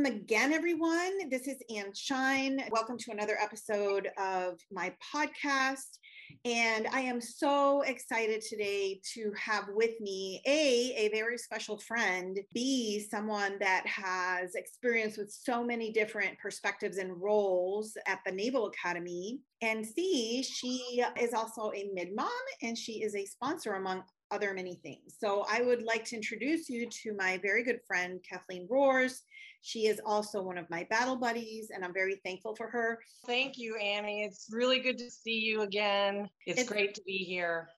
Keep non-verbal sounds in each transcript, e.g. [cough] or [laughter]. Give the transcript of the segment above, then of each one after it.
Welcome again, everyone. This is Ann Shine. Welcome to another episode of my podcast. And I am so excited today to have with me A, a very special friend, B, someone that has experience with so many different perspectives and roles at the Naval Academy. And C, she is also a mid mom and she is a sponsor among other many things. So I would like to introduce you to my very good friend, Kathleen Rohrs. She is also one of my battle buddies, and I'm very thankful for her. Thank you, Annie. It's really good to see you again. It's, it's great to be here.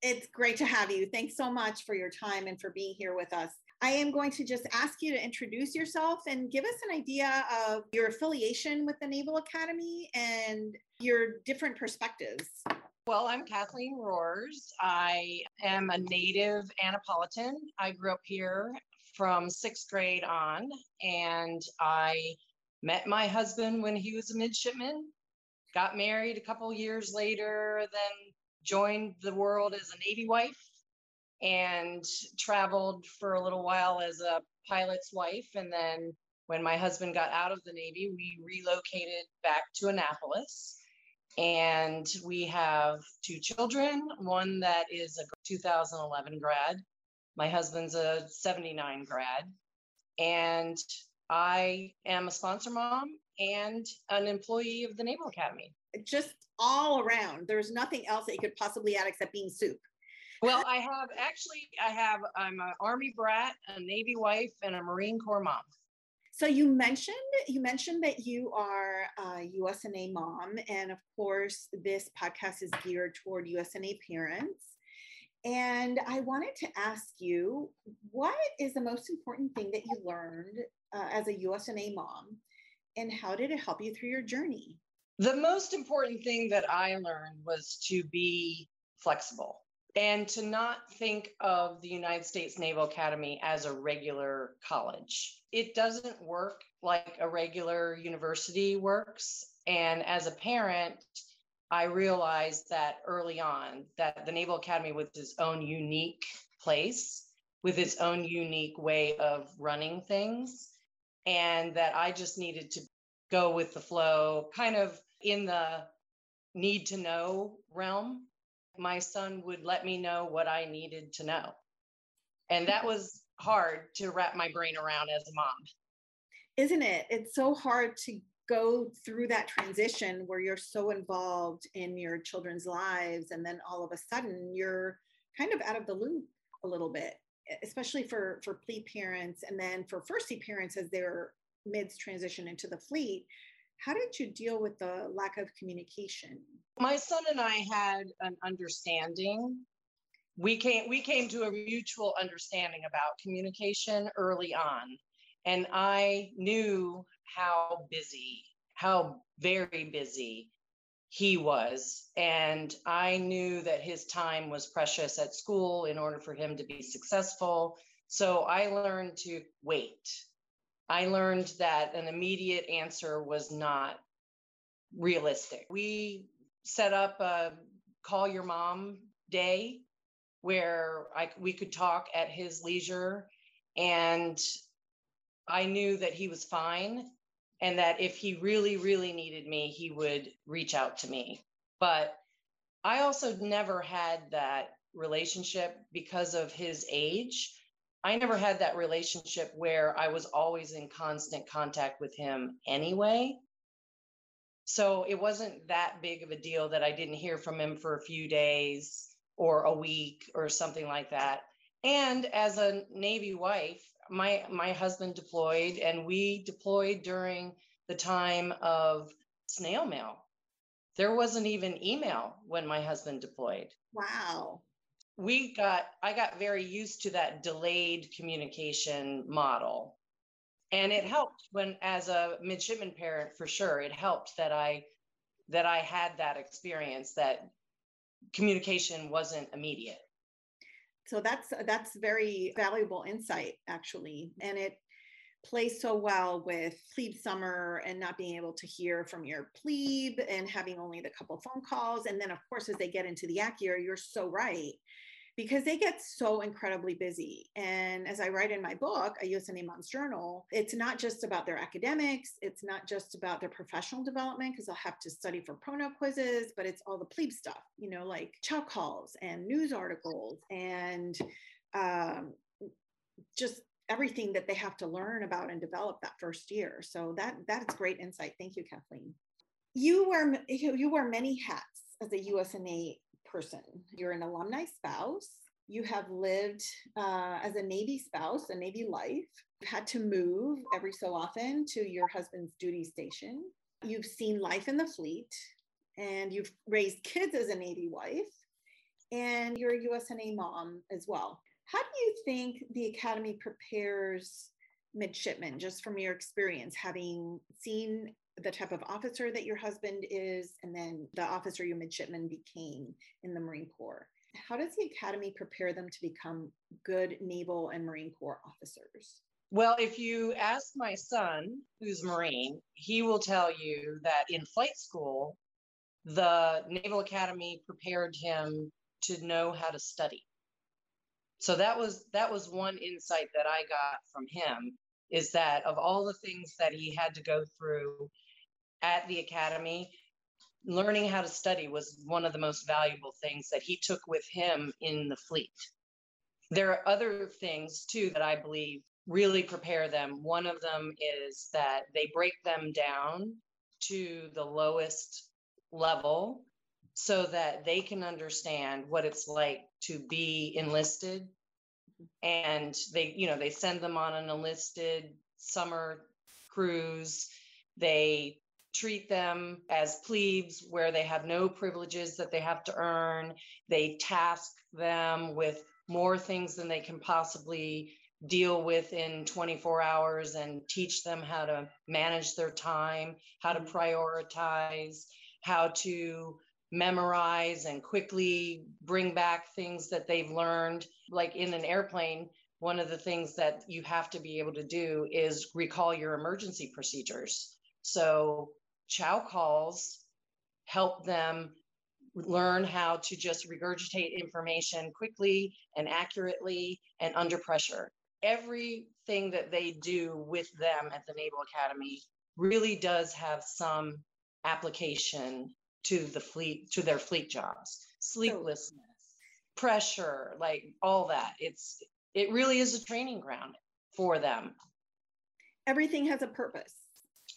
It's great to have you. Thanks so much for your time and for being here with us. I am going to just ask you to introduce yourself and give us an idea of your affiliation with the Naval Academy and your different perspectives. Well, I'm Kathleen Rohrs. I am a native Annapolitan. I grew up here from sixth grade on, and I met my husband when he was a midshipman, got married a couple years later, then joined the world as a Navy wife, and traveled for a little while as a pilot's wife. And then when my husband got out of the Navy, we relocated back to Annapolis and we have two children, one that is a 2011 grad. My husband's a 79 grad. And I am a sponsor mom and an employee of the Naval Academy. Just all around. There's nothing else that you could possibly add except being soup. Well, I have actually, I have, I'm an Army brat, a Navy wife, and a Marine Corps mom. So you mentioned you mentioned that you are a USNA mom, and of course, this podcast is geared toward USNA parents. And I wanted to ask you, what is the most important thing that you learned uh, as a USNA mom, and how did it help you through your journey? The most important thing that I learned was to be flexible and to not think of the United States Naval Academy as a regular college. It doesn't work like a regular university works. And as a parent, I realized that early on that the Naval Academy was its own unique place with its own unique way of running things. And that I just needed to go with the flow, kind of in the need to know realm my son would let me know what I needed to know. And that was hard to wrap my brain around as a mom. Isn't it? It's so hard to go through that transition where you're so involved in your children's lives and then all of a sudden you're kind of out of the loop a little bit especially for for plebe parents and then for firstie parents as they're mids transition into the fleet how did you deal with the lack of communication my son and I had an understanding. We came we came to a mutual understanding about communication early on. And I knew how busy, how very busy he was. And I knew that his time was precious at school in order for him to be successful. So I learned to wait. I learned that an immediate answer was not realistic. We set up a call your mom day where I, we could talk at his leisure. And I knew that he was fine and that if he really, really needed me, he would reach out to me. But I also never had that relationship because of his age. I never had that relationship where I was always in constant contact with him anyway. So it wasn't that big of a deal that I didn't hear from him for a few days or a week or something like that. And as a Navy wife, my my husband deployed and we deployed during the time of snail mail. There wasn't even email when my husband deployed. Wow. We got I got very used to that delayed communication model and it helped when as a midshipman parent for sure it helped that i that i had that experience that communication wasn't immediate so that's that's very valuable insight actually. And it plays so well with plebe summer and not being able to hear from your plebe and having only the couple phone calls. And then of course as they get into the ac year you're so right because they get so incredibly busy. And as I write in my book, a USNA Mom's Journal, it's not just about their academics, it's not just about their professional development, because they'll have to study for prono quizzes, but it's all the plebe stuff, you know, like chow calls and news articles and um, just everything that they have to learn about and develop that first year. So that that's great insight. Thank you, Kathleen. You wear you wear many hats as a USNA person. You're an alumni spouse. You have lived uh, as a Navy spouse, a Navy life. You've had to move every so often to your husband's duty station. You've seen life in the fleet, and you've raised kids as a Navy wife, and you're a USNA mom as well. How do you think the Academy prepares midshipmen, just from your experience, having seen the type of officer that your husband is, and then the officer your midshipman became in the Marine Corps. How does the Academy prepare them to become good Naval and Marine Corps officers? Well, if you ask my son, who's Marine, he will tell you that in flight school, the Naval Academy prepared him to know how to study. So that was that was one insight that I got from him is that of all the things that he had to go through at the academy, learning how to study was one of the most valuable things that he took with him in the fleet. There are other things too that I believe really prepare them. One of them is that they break them down to the lowest level so that they can understand what it's like to be enlisted and they you know they send them on an enlisted summer cruise they treat them as plebes where they have no privileges that they have to earn. They task them with more things than they can possibly deal with in 24 hours and teach them how to manage their time, how to mm-hmm. prioritize, how to memorize and quickly bring back things that they've learned. Like in an airplane, one of the things that you have to be able to do is recall your emergency procedures. So chow calls help them learn how to just regurgitate information quickly and accurately and under pressure. Everything that they do with them at the Naval Academy really does have some application to the fleet, to their fleet jobs. Sleeplessness, pressure, like all that. It's it really is a training ground for them. Everything has a purpose.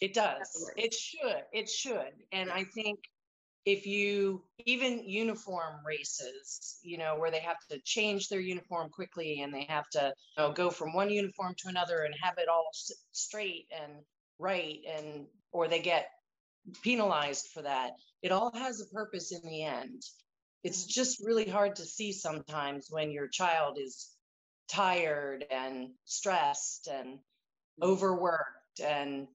It does. It should. It should. And I think if you even uniform races, you know, where they have to change their uniform quickly and they have to you know, go from one uniform to another and have it all straight and right and or they get penalized for that. It all has a purpose in the end. It's mm. just really hard to see sometimes when your child is tired and stressed and mm. overworked and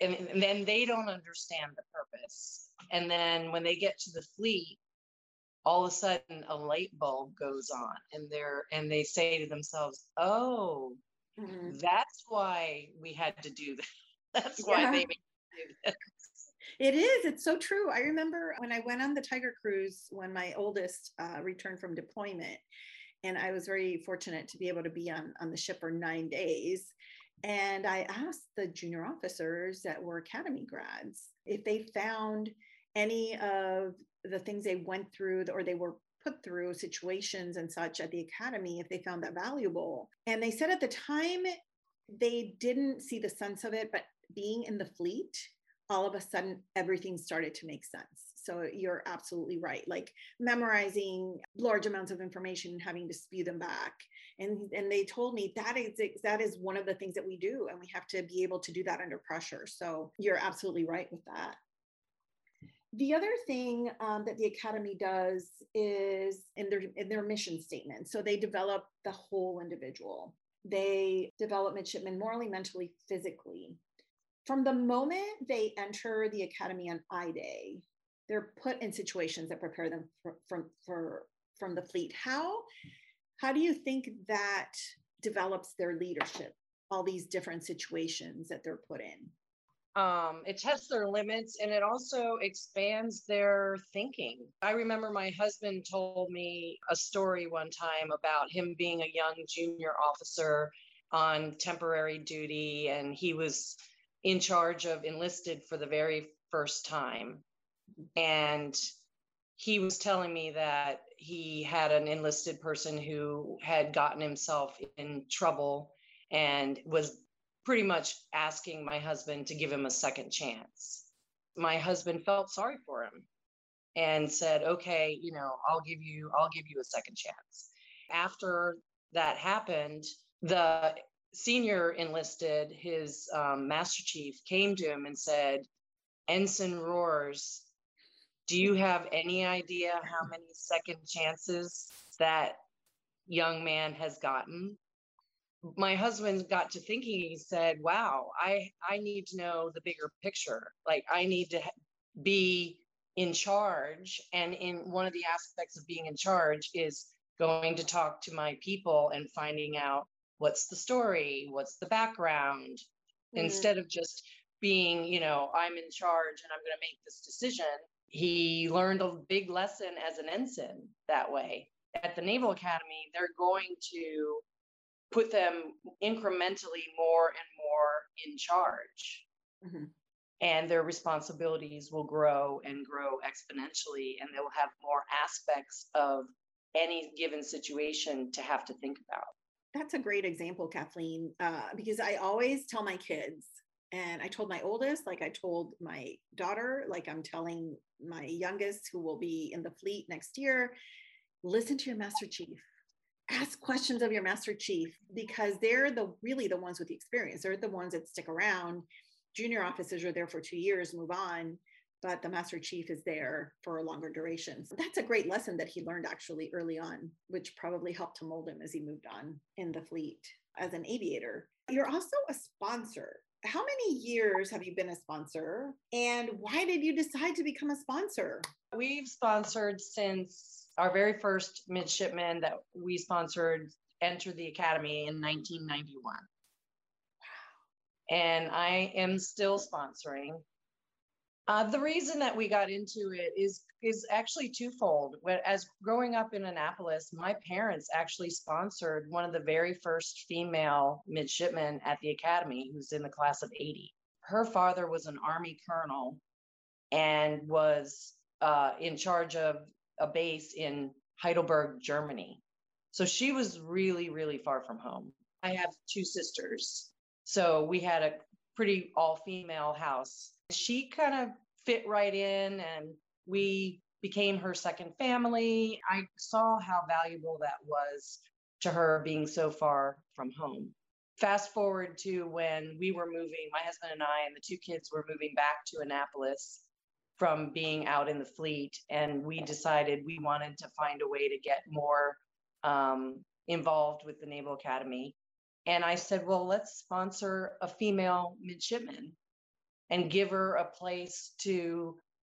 and, then they don't understand the purpose. And then when they get to the fleet, all of a sudden a light bulb goes on and they're and they say to themselves, Oh, mm-hmm. that's why we had to do that. [laughs] That's why yeah. they made this. It is. It's so true. I remember when I went on the Tiger Cruise when my oldest uh, returned from deployment, and I was very fortunate to be able to be on on the ship for nine days. And I asked the junior officers that were academy grads if they found any of the things they went through or they were put through situations and such at the academy, if they found that valuable. And they said at the time they didn't see the sense of it, but being in the fleet, all of a sudden everything started to make sense. So you're absolutely right. Like memorizing large amounts of information and having to spew them back. And, and they told me that is that is one of the things that we do, and we have to be able to do that under pressure. So you're absolutely right with that. The other thing um, that the academy does is in their in their mission statement. So they develop the whole individual. They develop midshipmen morally, mentally, physically. From the moment they enter the academy on I Day, they're put in situations that prepare them for, from for from the fleet. How how do you think that develops their leadership? All these different situations that they're put in. um, it tests their limits and it also expands their thinking. I remember my husband told me a story one time about him being a young junior officer on temporary duty and he was in charge of enlisted for the very first time. And he was telling me that he had an enlisted person who had gotten himself in trouble and was pretty much asking my husband to give him a second chance. My husband felt sorry for him and said, "Okay, you know, I'll give you I'll give you a second chance." After that happened, the senior enlisted, his um, master chief, came to him and said, "Ensign Rohrs, do you have any idea how many second chances that young man has gotten?" my husband got to thinking he said wow i i need to know the bigger picture like i need to be in charge and in one of the aspects of being in charge is going to talk to my people and finding out what's the story what's the background mm-hmm. instead of just being you know i'm in charge and i'm going to make this decision he learned a big lesson as an ensign that way at the naval academy they're going to put them incrementally more and more in charge. Mm-hmm. And their responsibilities will grow and grow exponentially, and they'll have more aspects of any given situation to have to think about. That's a great example, Kathleen, uh, because I always tell my kids, and I told my oldest, like I told my daughter, like I'm telling my youngest, who will be in the fleet next year, listen to your master chief. Ask questions of your master chief because they're the really the ones with the experience. They're the ones that stick around. Junior officers are there for two years move on but the master chief is there for a longer duration. So that's a great lesson that he learned actually early on which probably helped to mold him as he moved on in the fleet as an aviator. You're also a sponsor how many years have you been a sponsor and why did you decide to become a sponsor we've sponsored since our very first midshipman that we sponsored entered the academy in 1991. Wow. And I am still sponsoring. Uh, the reason that we got into it is is actually twofold. As growing up in Annapolis, my parents actually sponsored one of the very first female midshipmen at the academy, who's in the class of 80. Her father was an Army colonel and was uh, in charge of a base in Heidelberg, Germany. So she was really, really far from home. I have two sisters. So we had a pretty all female house. She kind of fit right in and we became her second family. I saw how valuable that was to her being so far from home. Fast forward to when we were moving, my husband and I and the two kids were moving back to Annapolis from being out in the fleet. And we decided we wanted to find a way to get more um, involved with the Naval Academy. And I said, well, let's sponsor a female midshipman and give her a place to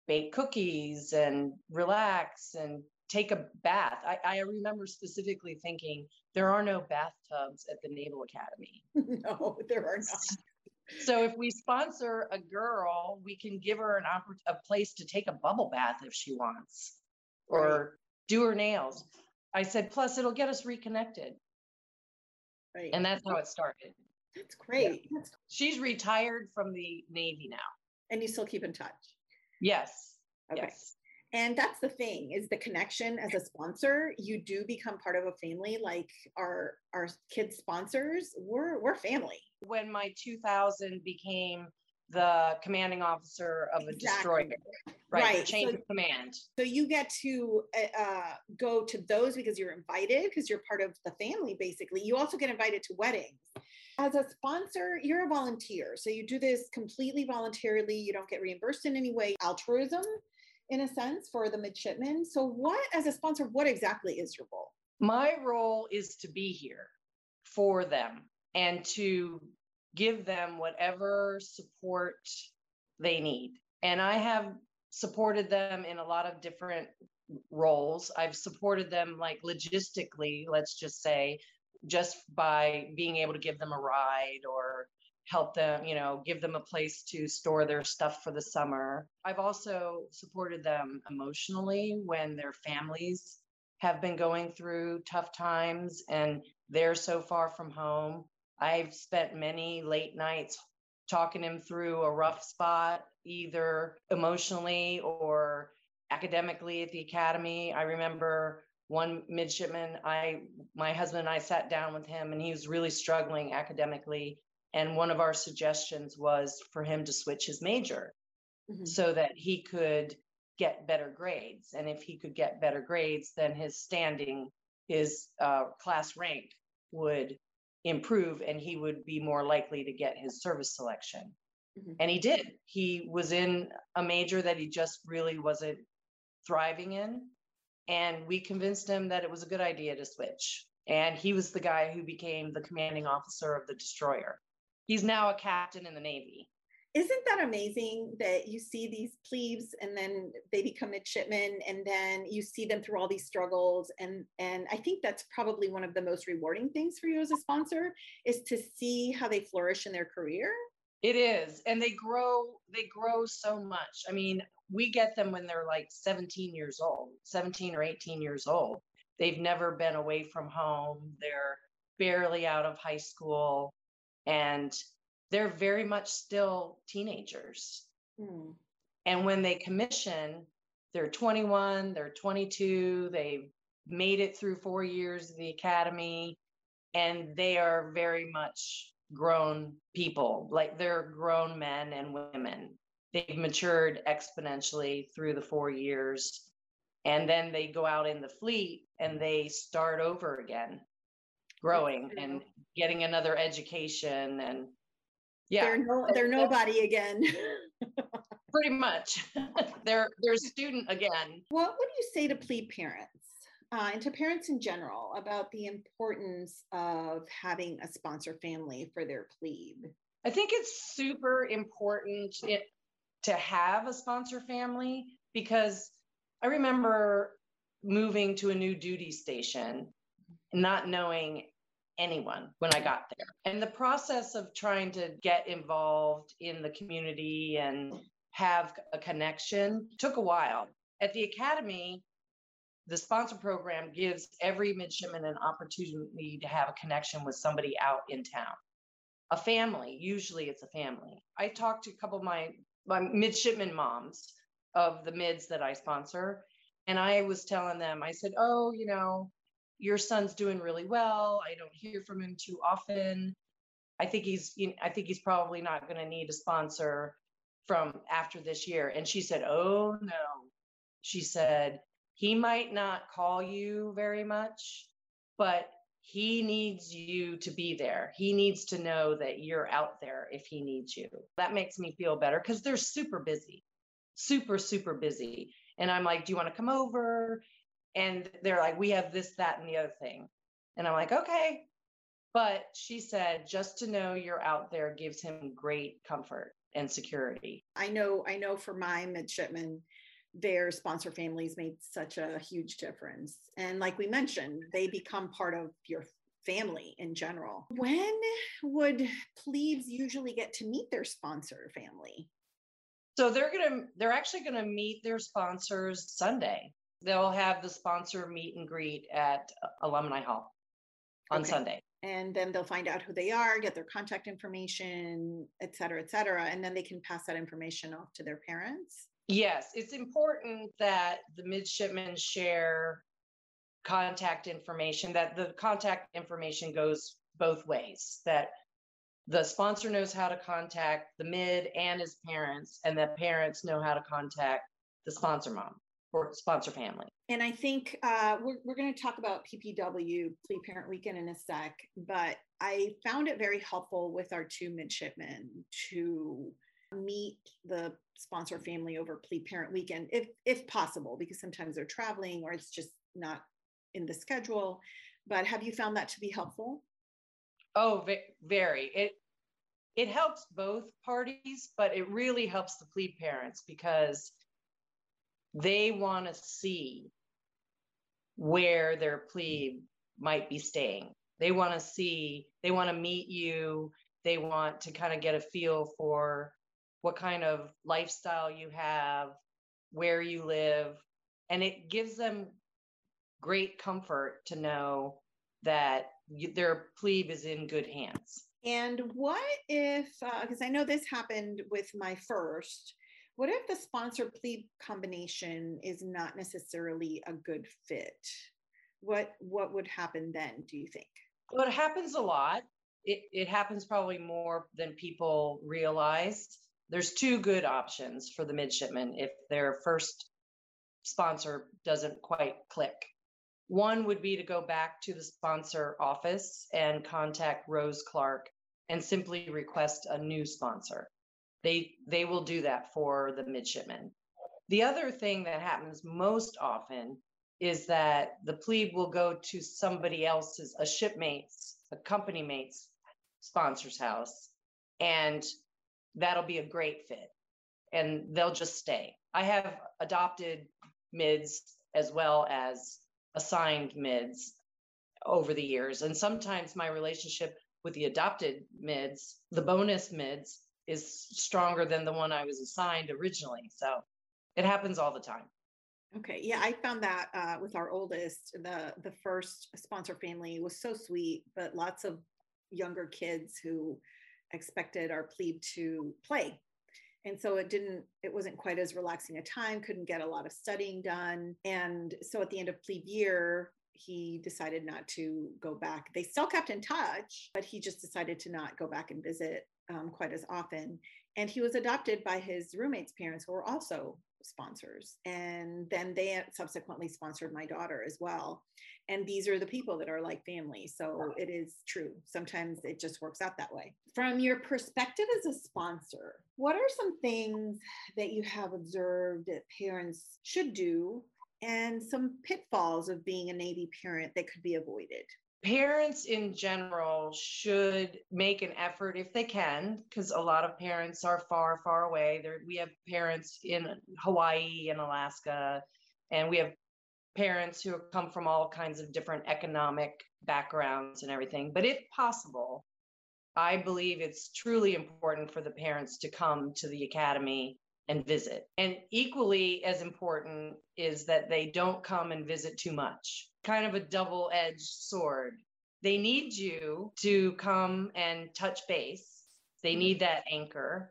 bake cookies and relax and take a bath. I, I remember specifically thinking there are no bathtubs at the Naval Academy. [laughs] no, there are not so if we sponsor a girl, we can give her an oppor- a place to take a bubble bath if she wants, or right. do her nails. I said, plus it'll get us reconnected. Right. And that's how it started. That's great. Yeah. That's... She's retired from the Navy now. And you still keep in touch? Yes. Okay. Yes and that's the thing is the connection as a sponsor you do become part of a family like our our kids sponsors we're we're family when my 2000 became the commanding officer of a exactly. destroyer right, right. change so, of command so you get to uh, uh, go to those because you're invited because you're part of the family basically you also get invited to weddings as a sponsor you're a volunteer so you do this completely voluntarily you don't get reimbursed in any way altruism in a sense for the midshipmen. So, what, as a sponsor, what exactly is your role? My role is to be here for them and to give them whatever support they need. And I have supported them in a lot of different roles. I've supported them like logistically, let's just say, just by being able to give them a ride or help them, you know, give them a place to store their stuff for the summer. I've also supported them emotionally when their families have been going through tough times and they're so far from home. I've spent many late nights talking him through a rough spot, either emotionally or academically at the academy. I remember one midshipman, I my husband and I sat down with him and he was really struggling academically. And one of our suggestions was for him to switch his major mm-hmm. so that he could get better grades. And if he could get better grades, then his standing, his uh, class rank would improve and he would be more likely to get his service selection. Mm-hmm. And he did. He was in a major that he just really wasn't thriving in. And we convinced him that it was a good idea to switch. And he was the guy who became the commanding officer of the destroyer. He's now a captain in the Navy isn't that amazing that you see these plebes and then they become midshipmen and then you see them through all these struggles? And and i think that's probably one of the most rewarding things for you as a sponsor is to see how they flourish in their career. It is and they grow they grow so much. I mean we get them when they're like 17 years old 17 or 18 years old. They've never been away from home. They're barely out of high school. And they're very much still teenagers. Hmm. And when they commission, they're 21, they're 22, they've made it through four years of the academy, and they are very much grown people. Like they're grown men and women. They've matured exponentially through the four years. And then they go out in the fleet and they start over again, growing and getting another education and yeah. They're no they're nobody again. [laughs] Pretty much. [laughs] They're they're a student again. What would you say to plebe parents uh, and to parents in general about the importance of having a sponsor family for their plebe? I think it's super important it, to have a sponsor family because i remember moving to a new duty station not knowing anyone when I got there. And the process of trying to get involved in the community and have a connection took a while. At the academy, the sponsor program gives every midshipman an opportunity to have a connection with somebody out in town. A family, usually it's a family. I talked to a couple of my, my midshipman moms of the mids that I sponsor, and I was telling them, I said, Oh, you know, your son's doing really well. I don't hear from him too often. I think he's you know, I think he's probably not going to need a sponsor from after this year. And she said, "Oh no." She said, "He might not call you very much, but he needs you to be there. He needs to know that you're out there if he needs you." That makes me feel better cuz they're super busy. Super super busy. And I'm like, "Do you want to come over?" And they're like, we have this, that, and the other thing. And I'm like, okay. But she said, just to know you're out there gives him great comfort and security. I know, I know for my midshipmen, their sponsor families made such a huge difference. And like we mentioned, they become part of your family in general. When would plebes usually get to meet their sponsor family? So they're going to they're actually going to meet their sponsors Sunday they'll have the sponsor meet and greet at Alumni Hall on okay. Sunday. And then they'll find out who they are, get their contact information, et cetera, et cetera. And then they can pass that information off to their parents. Yes, it's important that the midshipmen share contact information, that the contact information goes both ways, that the sponsor knows how to contact the mid and his parents, and the parents know how to contact the sponsor mom sponsor family. And I think uh, we're, we're going to talk about PPW, Plebe Parent Weekend, in a sec, but I found it very helpful with our two midshipmen to meet the sponsor family over Plebe Parent Weekend, if, if possible, because sometimes they're traveling or it's just not in the schedule. But have you found that to be helpful? Oh, very. It it helps both parties, but it really helps the plebe parents because they want to see where their plebe might be staying. They want to see, they want to meet you. They want to kind of get a feel for what kind of lifestyle you have, where you live, and it gives them great comfort to know that their plebe is in good hands. And what if, because uh, I know this happened with my first, what if the sponsor plebe combination is not necessarily a good fit? What what would happen then, do you think? Well, it happens a lot. It, it happens probably more than people realize. There's two good options for the midshipman if their first sponsor doesn't quite click. One would be to go back to the sponsor office and contact Rose Clark and simply request a new sponsor. They they will do that for the midshipmen. The other thing that happens most often is that the plebe will go to somebody else's, a shipmate's, a company mate's sponsor's house, and that'll be a great fit. And they'll just stay. I have adopted mids as well as assigned mids over the years. And sometimes my relationship with the adopted mids, the bonus mids, is stronger than the one I was assigned originally. So it happens all the time. Okay, yeah, I found that uh, with our oldest, the the first sponsor family was so sweet, but lots of younger kids who expected our plebe to play and so it didn't it wasn't quite as relaxing a time couldn't get a lot of studying done and so at the end of plebe year he decided not to go back they still kept in touch but he just decided to not go back and visit um, quite as often. And he was adopted by his roommate's parents who were also sponsors. And then they subsequently sponsored my daughter as well. And these are the people that are like family. So it is true. Sometimes it just works out that way. From your perspective as a sponsor what are some things that you have observed that parents should do and some pitfalls of being a navy parent that could be avoided parents in general should make an effort if they can because a lot of parents are far far away we have parents in hawaii and alaska and we have parents who come from all kinds of different economic backgrounds and everything. But if possible, I believe it's truly important for the parents to come to the academy and visit. And equally as important is that they don't come and visit too much. Kind of a double edged sword. They need you to come and touch base. They mm-hmm. need that anchor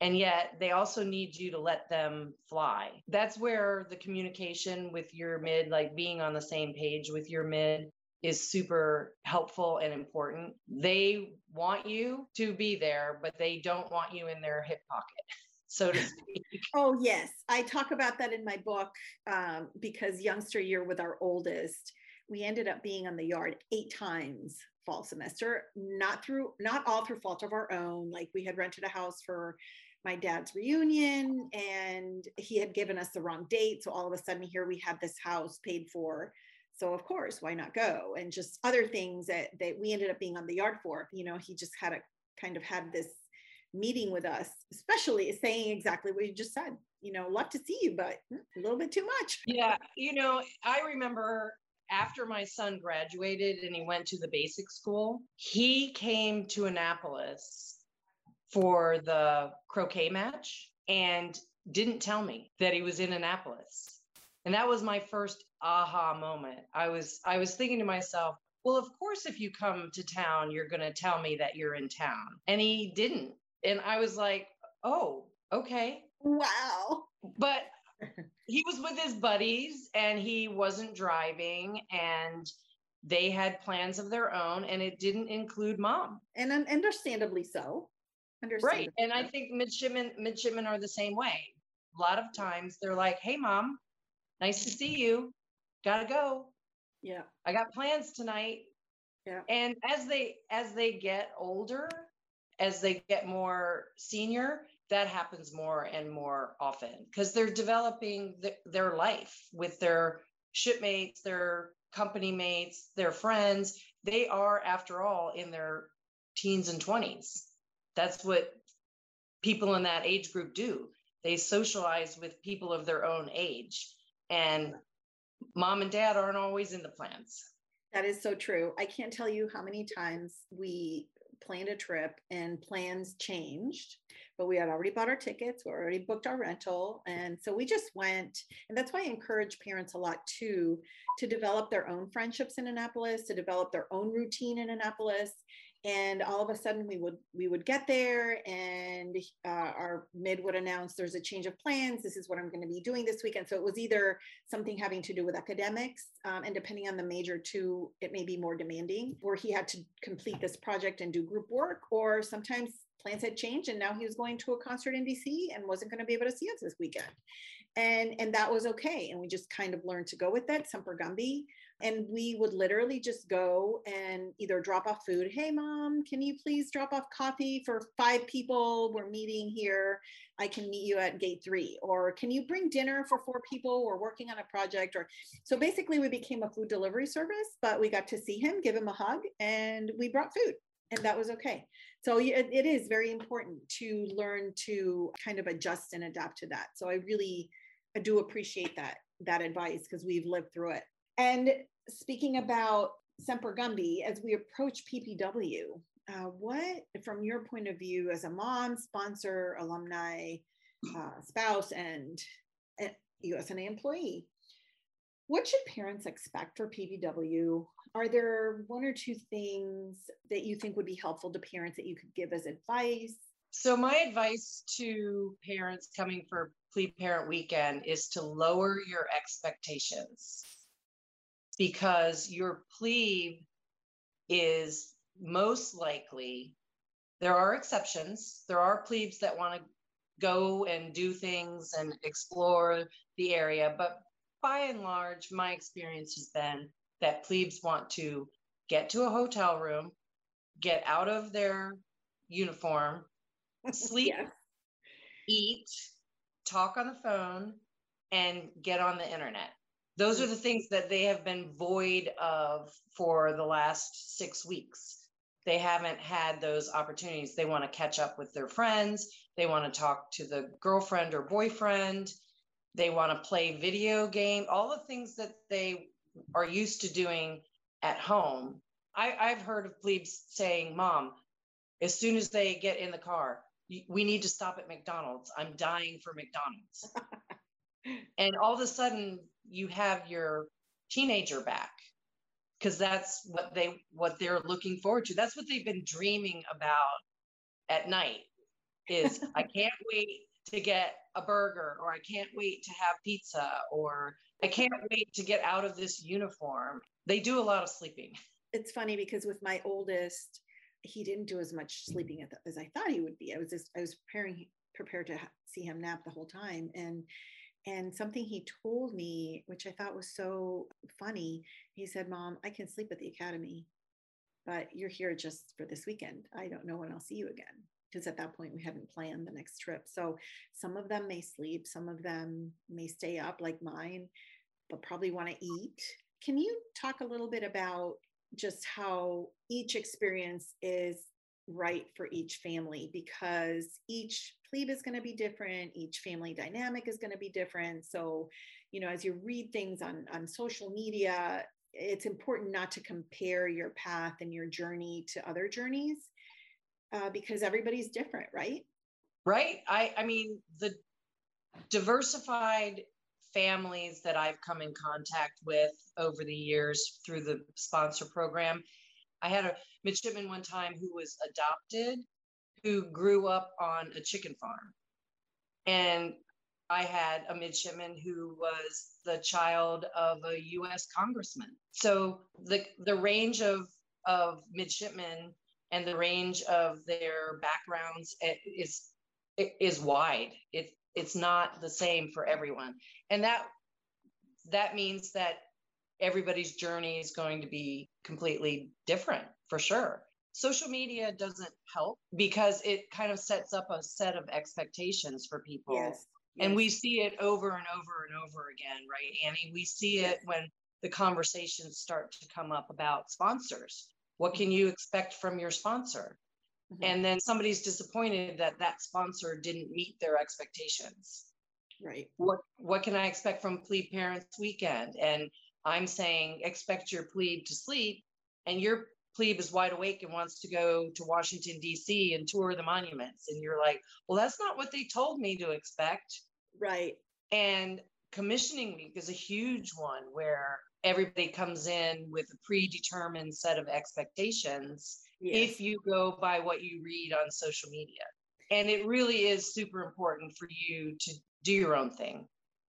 and yet they also need you to let them fly that's where the communication with your mid like being on the same page with your mid is super helpful and important they want you to be there but they don't want you in their hip pocket [laughs] so to speak [laughs] oh yes i talk about that in my book um, because youngster year with our oldest we ended up being on the yard eight times fall semester not through not all through fault of our own like we had rented a house for my dad's reunion and he had given us the wrong date. So all of a sudden here we have this house paid for. So of course, why not go? And just other things that, that we ended up being on the yard for. You know, he just had a kind of had this meeting with us, especially saying exactly what you just said. You know, love to see you, but hmm, a little bit too much. Yeah. You know, I remember after my son graduated and he went to the basic school, he came to Annapolis for the croquet match and didn't tell me that he was in Annapolis. And that was my first aha moment. I was I was thinking to myself, well, of course if you come to town, you're going to tell me that you're in town. And he didn't. And I was like, "Oh, okay." Wow. But [laughs] he was with his buddies and he wasn't driving and they had plans of their own and it didn't include mom. And understandably so. Right. And I think midshipmen midshipmen are the same way. A lot of times they're like, "Hey, mom, nice to see you. Gotta go. Yeah, I got plans tonight." Yeah. And as they as they get older, as they get more senior, that happens more and more often because they're developing the, their life with their shipmates, their company mates, their friends. They are, after all, in their teens and 20s that's what people in that age group do. They socialize with people of their own age. And mom and dad aren't always in the plans. That is so true. I can't tell you how many times we planned a trip and plans changed but we had already bought our tickets we already booked our rental and so we just went and that's why i encourage parents a lot too to develop their own friendships in annapolis to develop their own routine in annapolis and all of a sudden we would we would get there and uh, our mid would announce there's a change of plans. This is what i'm going to be doing this weekend. So it was either something having to do with academics um, and depending on the major too it may be more demanding where he had to complete this project and do group work or sometimes plans had changed and now he was going to a concert in dc and wasn't going to be able to see us this weekend. And and that was okay and we just kind of learned to go with that semper gumby and we would literally just go and either drop off food hey mom can you please drop off coffee for five people? We're meeting here. I can meet you at gate three. Or can you bring dinner for four people? We're working on a project. Or so basically we became a food delivery service but we got to see him give him a hug and we brought food and that was okay. So it, is very important to learn to kind of adjust and adapt to that. So i really I do appreciate that that advice because we've lived through it and speaking about Semper Gumby, as we approach PPW, uh, what, from your point of view as a mom, sponsor, alumni, uh, spouse, and USNA employee, what should parents expect for PPW? Are there one or two things that you think would be helpful to parents that you could give as advice? So, my advice to parents coming for Plebe Parent Weekend is to lower your expectations because your plebe is most likely there are exceptions there are plebes that want to go and do things and explore the area but by and large my experience has been that plebes want to get to a hotel room get out of their uniform [laughs] sleep yes. eat talk on the phone and get on the internet those are the things that they have been void of for the last six weeks. They haven't had those opportunities. They want to catch up with their friends. They want to talk to the girlfriend or boyfriend. They want to play video game, all the things that they are used to doing at home. I, I've heard of plebes saying, Mom, as soon as they get in the car, we need to stop at McDonald's. I'm dying for McDonald's. [laughs] and all of a sudden, you have your teenager back because that's what they what they're looking forward to. That's what they've been dreaming about at night is i [laughs] can't wait to get a burger or i can't wait to have pizza or i can't wait to get out of this uniform. They do a lot of sleeping. [laughs] It's funny because with my oldest he didn't do as much sleeping as i thought he would be. I was just i was preparing prepared to see him nap the whole time. And and something he told me, which I thought was so funny, he said, Mom, I can sleep at the academy, but you're here just for this weekend. I don't know when I'll see you again. Because at that point, we hadn't planned the next trip. So some of them may sleep, some of them may stay up like mine, but probably want to eat. Can you talk a little bit about just how each experience is right for each family because each plebe is going to be different each family dynamic is going to be different. So you know as you read things on on social media it's important not to compare your path and your journey to other journeys uh, because everybody's different right? Right? I i mean the diversified families that i've come in contact with over the years through the sponsor program I had a midshipman one time who was adopted, who grew up on a chicken farm. And I had a midshipman who was the child of a US congressman. So the, the range of, of midshipmen and the range of their backgrounds is, is wide. It, it's not the same for everyone. And that, that means that everybody's journey is going to be completely different for sure. Social media doesn't help because it kind of sets up a set of expectations for people. Yes. And yes. we see it over and over and over again, right, Annie? We see it when the conversations start to come up about sponsors. What can you expect from your sponsor? Mm-hmm. And then somebody's disappointed that that sponsor didn't meet their expectations. Right. What what can I expect from Plebe Parents Weekend? And I'm saying expect your plebe to sleep, and your plebe is wide awake and wants to go to Washington, D.C. and tour the monuments. And you're like, well, that's not what they told me to expect. Right. And commissioning week is a huge one where everybody comes in with a predetermined set of expectations yes. if you go by what you read on social media. And it really is super important for you to do your own thing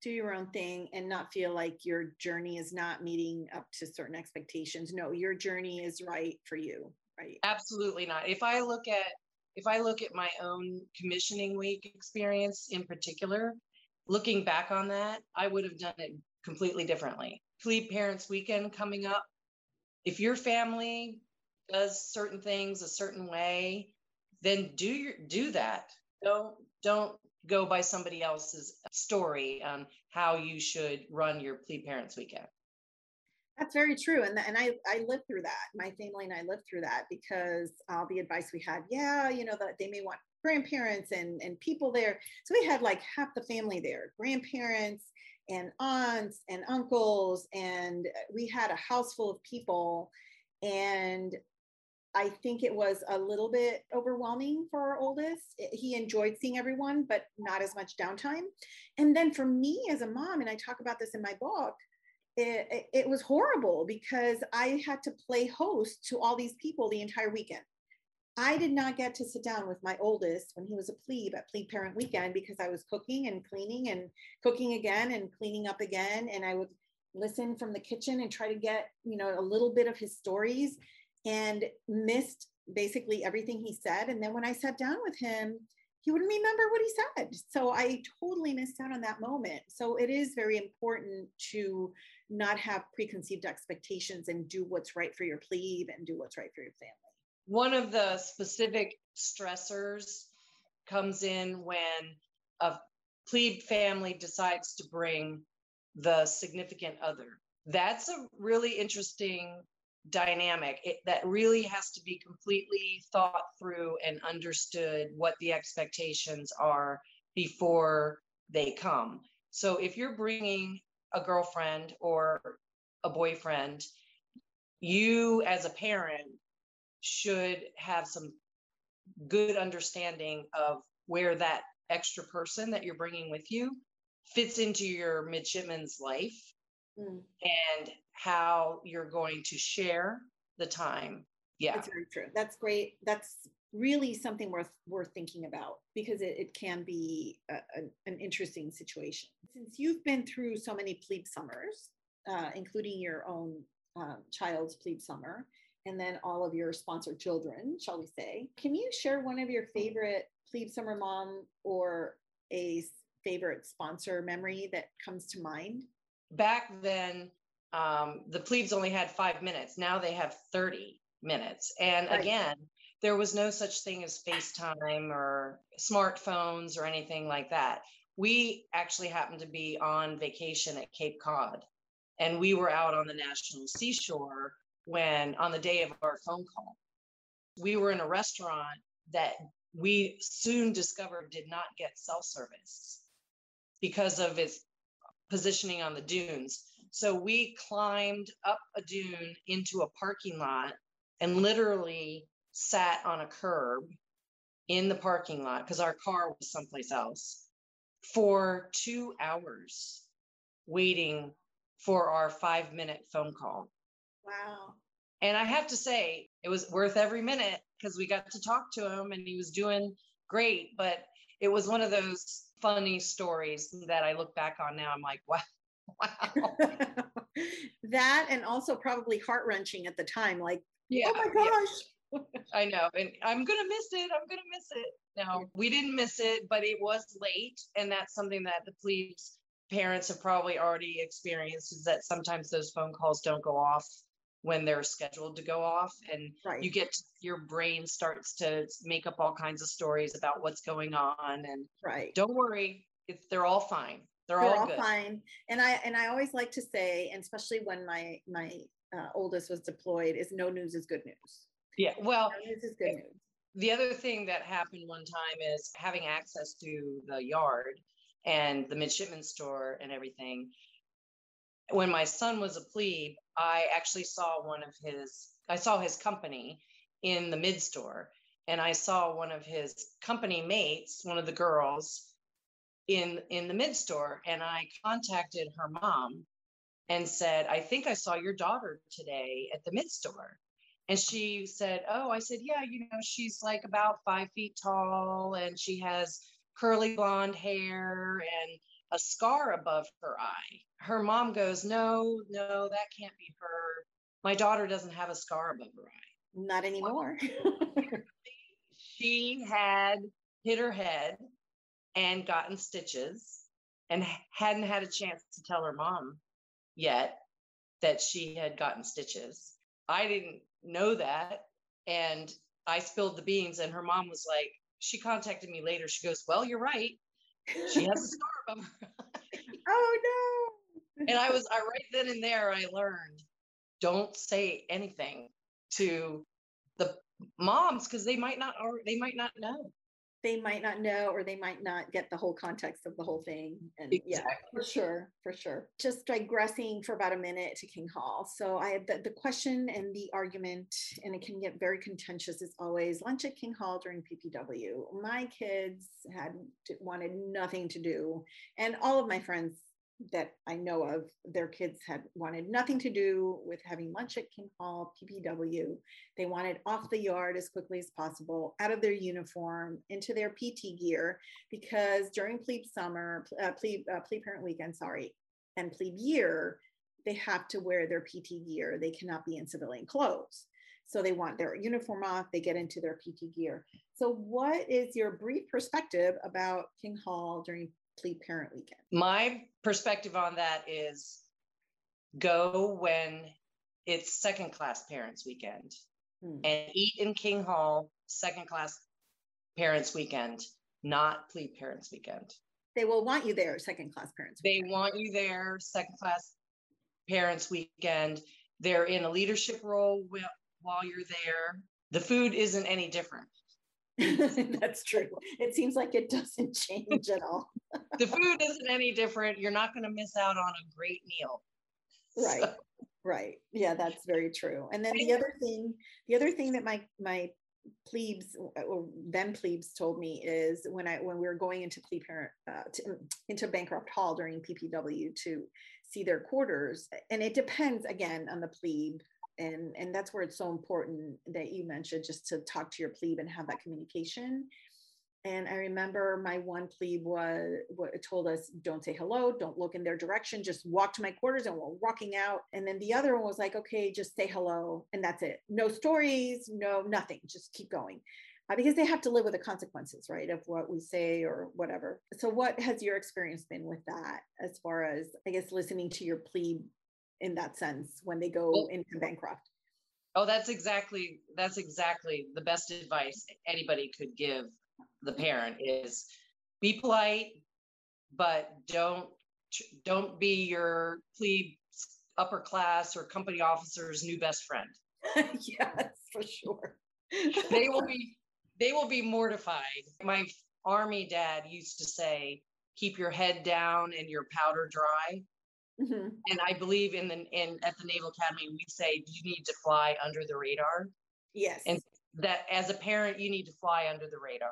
do your own thing and not feel like your journey is not meeting up to certain expectations. No, your journey is right for you, right? Absolutely not. If I look at if I look at my own commissioning week experience in particular, looking back on that, I would have done it completely differently. Plebe Parents Weekend coming up. If your family does certain things a certain way, then do your do that. Don't don't go by somebody else's story on how you should run your plebe parents weekend. That's very true. And, and I, I lived through that. My family and I lived through that because all the advice we had, yeah, you know, that they may want grandparents and, and people there. So we had like half the family there, grandparents and aunts and uncles. And we had a house full of people. And I think it was a little bit overwhelming for our oldest. He enjoyed seeing everyone, but not as much downtime. And then for me as a mom, and I talk about this in my book, it, it, it was horrible because I had to play host to all these people the entire weekend. I did not get to sit down with my oldest when he was a plebe at plebe parent weekend because I was cooking and cleaning and cooking again and cleaning up again. And I would listen from the kitchen and try to get, you know, a little bit of his stories and missed basically everything he said. And then when I sat down with him, he wouldn't remember what he said. So I totally missed out on that moment. So it is very important to not have preconceived expectations and do what's right for your plebe and do what's right for your family. One of the specific stressors comes in when a plebe family decides to bring the significant other. That's a really interesting dynamic it, that really has to be completely thought through and understood what the expectations are before they come. So if you're bringing a girlfriend or a boyfriend, you as a parent should have some good understanding of where that extra person that you're bringing with you fits into your midshipman's life mm. and how you're going to share the time. Yeah. That's very true. That's great. That's really something worth worth thinking about because it, it can be a, a, an interesting situation. Since you've been through so many plebe summers, uh, including your own uh, child's plebe summer, and then all of your sponsored children, shall we say, can you share one of your favorite plebe summer mom or a favorite sponsor memory that comes to mind? Back then, um, the plebes only had five minutes. Now they have 30 minutes. And right. again, there was no such thing as FaceTime or smartphones or anything like that. We actually happened to be on vacation at Cape Cod, and we were out on the national seashore when, on the day of our phone call, we were in a restaurant that we soon discovered did not get cell service because of its positioning on the dunes. So we climbed up a dune into a parking lot and literally sat on a curb in the parking lot because our car was someplace else for two hours waiting for our five minute phone call. Wow. And I have to say, it was worth every minute because we got to talk to him and he was doing great. But it was one of those funny stories that I look back on now. I'm like, wow, [laughs] Wow. that and also probably heart wrenching at the time. Like, yeah, oh my gosh. Yeah. [laughs] I know. And I'm going to miss it. I'm going to miss it. No, we didn't miss it, but it was late. And that's something that the plebes parents have probably already experienced is that sometimes those phone calls don't go off when they're scheduled to go off and right. you get to, your brain starts to make up all kinds of stories about what's going on and right don't worry it's they're all fine they're, They're all, all fine. And I and I always like to say, and especially when my my uh, oldest was deployed, is no news is good news. Yeah. Well, no news is good news. The other thing that happened one time is having access to the yard and the midshipman store and everything. when my son was a plebe, I actually saw one of his, I saw his company in the mid store. And I saw one of his company mates, one of the girls, in in the mid store. And I contacted her mom and said, I think I saw your daughter today at the mid store. And she said, Oh, I said, Yeah, you know, she's like about five feet tall and she has curly blonde hair and a scar above her eye. Her mom goes, No, no, that can't be her. My daughter doesn't have a scar above her eye. Not anymore. she had hit her head and gotten stitches and hadn't had a chance to tell her mom yet that she had gotten stitches. I didn't know that. And I spilled the beans, and her mom was like, she contacted me later. She goes, Well, you're right. She has a scar [laughs] Oh no. and I was I right then and there I learned don't say anything to the moms because they might not or they might not know they might not know or they might not get the whole context of the whole thing and exactly. yeah for sure for sure. Just digressing for about a minute to king hall. So i have the, the question and the argument and it can get very contentious as always lunch at king hall during ppw my kids had wanted nothing to do and all of my friends that I know of, their kids had wanted nothing to do with having lunch at King Hall, PPW. They wanted off the yard as quickly as possible, out of their uniform, into their PT gear, because during plebe summer, uh, plebe, uh, plebe parent weekend, sorry, and plebe year, they have to wear their PT gear. They cannot be in civilian clothes. So they want their uniform off, they get into their PT gear. So, what is your brief perspective about King Hall during plebe parent weekend? My perspective on that is go when it's second class parents weekend hmm. and eat in King Hall second class parents weekend, not plebe parents weekend. They will want you there second class parents. Weekend. They want you there second class parents weekend. They're in a leadership role while you're there. The food isn't any different. [laughs] That's true. It seems like it doesn't change at all. [laughs] the food isn't any different. You're not going to miss out on a great meal. Right. So. Right. Yeah, that's very true. And then the other thing, the other thing that my my plebes or then plebes told me is when I when we were going into plebe parent uh, to, into Bancroft Hall during PPW to see their quarters, and it depends again on the plebe and and that's where it's so important that you mentioned just to talk to your plebe and have that communication. And i remember my one plebe was told us don't say hello don't look in their direction just walk to my quarters and we're walking out. And then the other one was like okay just say hello and that's it. No stories no nothing just keep going. Uh, because they have to live with the consequences right of what we say or whatever. So what has your experience been with that as far as i guess listening to your plebe in that sense when they go well, into Bancroft. Oh, that's exactly that's exactly the best advice anybody could give the parent is be polite, but don't don't be your plebe upper class or company officer's new best friend. [laughs] yes, for sure. [laughs] they will be they will be mortified. My army dad used to say, keep your head down and your powder dry. Mm-hmm. And I believe in the in at the Naval Academy, we say you need to fly under the radar. Yes. And that as a parent, you need to fly under the radar.